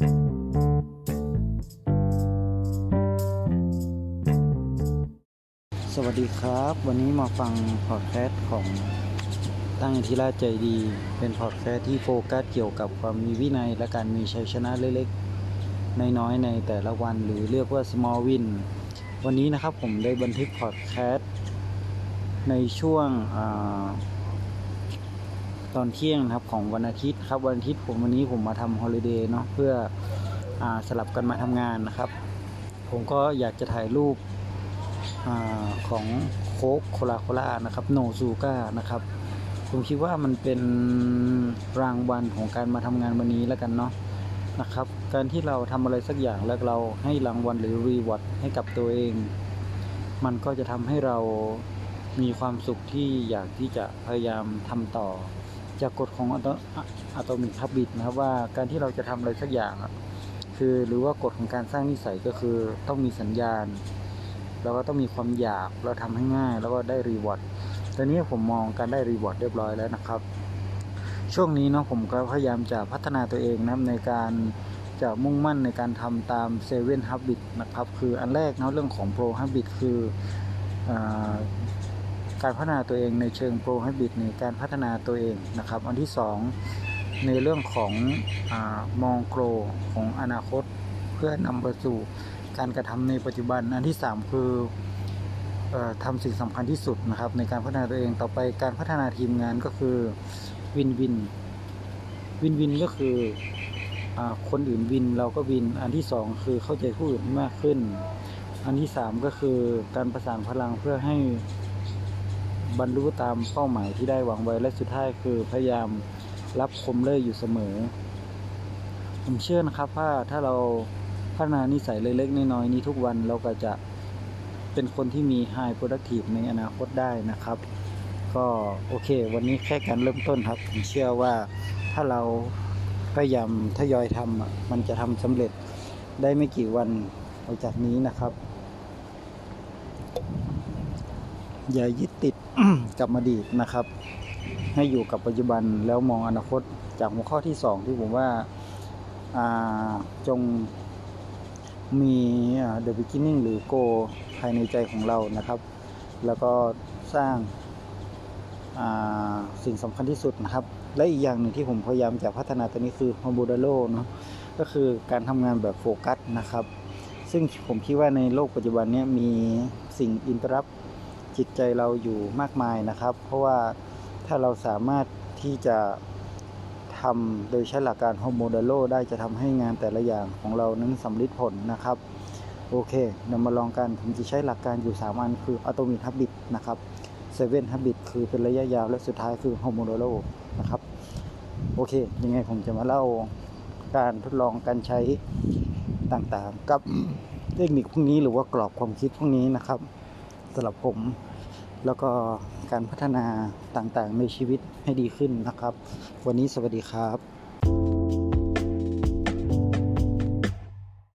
สวัสดีครับ วันนี้มาฟังพอดแคสต์ของตั้งทธิราชใจดี เป็นพอดแคสต์ที่โฟกัสเกี่ยวกับความมีวินัย และการมีชัยชนะเล็กๆ น้อยๆในแต่ละวันหรือเรียกว่า small win วันนี้นะครับผมได้บันทึกพอดแคสต์ในช่วง ตอนเที่ยงนะครับของวันอาทิตย์ครับวันอาทิตย์ผมวันนี้ผมมาทำ holiday เนาะเพื่ออสลับกันมาทำงานนะครับ ผมก็อยากจะถ่ายรูปอของโค้ก Coca-Cola นะครับ no sugar นะครับผมคิดว่ามันเป็นรางวัลของการมาทำงานวันนี้แล้วกันเนาะนะครับ การที่เราทำอะไรสักอย่างแล้วเราให้รางวัลหรือ reward ให้กับตัวเอง มันก็จะทำให้เรามีความสุขที่อยากที่จะพยายามทำต่อ จากกฎของ Atomic Habits นะครับว่าการที่เราจะทำอะไรสักอย่างคือหรือว่ากฎของการสร้างนิสัยก็คือต้องมีสัญญาณ แล้วก็ต้องมีความอยากแล้วทำให้ง่าย แล้วก็ได้ reward ตอนนี้ผมมองการได้ reward เรียบร้อยแล้วนะครับ ช่วงนี้เนาะผมก็พยายามจะพัฒนาตัวเองนะในการจะมุ่งมั่นในการทำตาม Seven Habits นะครับ คืออันแรกเนาะเรื่องของ pro habit คืออ การพัฒนาตัวเองในเชิงโปรฮับบิทในการพัฒนาตัวเองนะครับอันที่สองในเรื่องของอมองโกรของอนาคตเพื่อนำไปสู่การกระทำในปัจจุบัน อันที่ 3 คือออทำสิ่งสำคัญที่สุดนะครับในการพัฒนาตัวเองต่อไปการพัฒนาทีมงานก็คือวินวินวินวินก็คืออคนอื่นวินเราก็วิน อันที่ 2 คือเข้าใจผู้อื่นมากขึ้น อันที่ 3 ก็คือการประสานพลังเพื่อให้ บรรลุตามเป้าหมายที่ได้หวังไว้และสุดท้ายคือพยายามรับคมเล่ยอยู่เสมอ ผมเชื่อนะครับว่าถ้าเราพัฒนานิสัยเล็กๆน้อยๆนี้ทุกวันเราก็จะเป็นคนที่มี High Productive ในอนาคตได้นะครับ ก็โอเค วันนี้แค่การเริ่มต้นครับ ผมเชื่อว่าถ้าเราพยายามทยอยทำมันจะทำสำเร็จได้ไม่กี่วันหลังจากนี้นะครับ อย่ายึดติดกับอดีตนะครับ ให้อยู่กับปัจจุบันแล้วมองอนาคตจากหัวข้อที่สองที่ผมว่าอ่าจงมี the beginning หรือ go ภายในใจของเรานะครับ แล้วก็สร้างสิ่งสำคัญที่สุดนะครับ และอีกอย่างหนึ่งที่ผมพยายามจะพัฒนาตัวนี้คือ Pomodoro เนาะก็คือการทำงานแบบโฟกัสนะครับ ซึ่งผมคิดว่าในโลกปัจจุบันนี้มีสิ่ง interrupt จิตใจเราอยู่มากมายนะครับ เพราะว่าถ้าเราสามารถที่จะทำโดยใช้หลักการ Pomodoro ได้จะทำให้งานแต่ละอย่างของเรานั้นสัมฤทธิ์ผลนะครับ โอเคเดี๋ยวมาลองกันผมจะใช้หลักการอยู่ 3 อันคือ Atomic Habits นะครับSeven Habits คือเป็นระยะยาวและสุดท้ายคือ Pomodoro นะครับโอเค ยังไงผมจะมาเล่าการทดลองการใช้ต่างๆ กับเทคนิคพวกนี้หรือว่ากรอบความคิดพวกนี้นะครับสำหรับผม แล้วก็การพัฒนาต่างๆในชีวิตให้ดีขึ้นนะครับ วันนี้สวัสดีครับ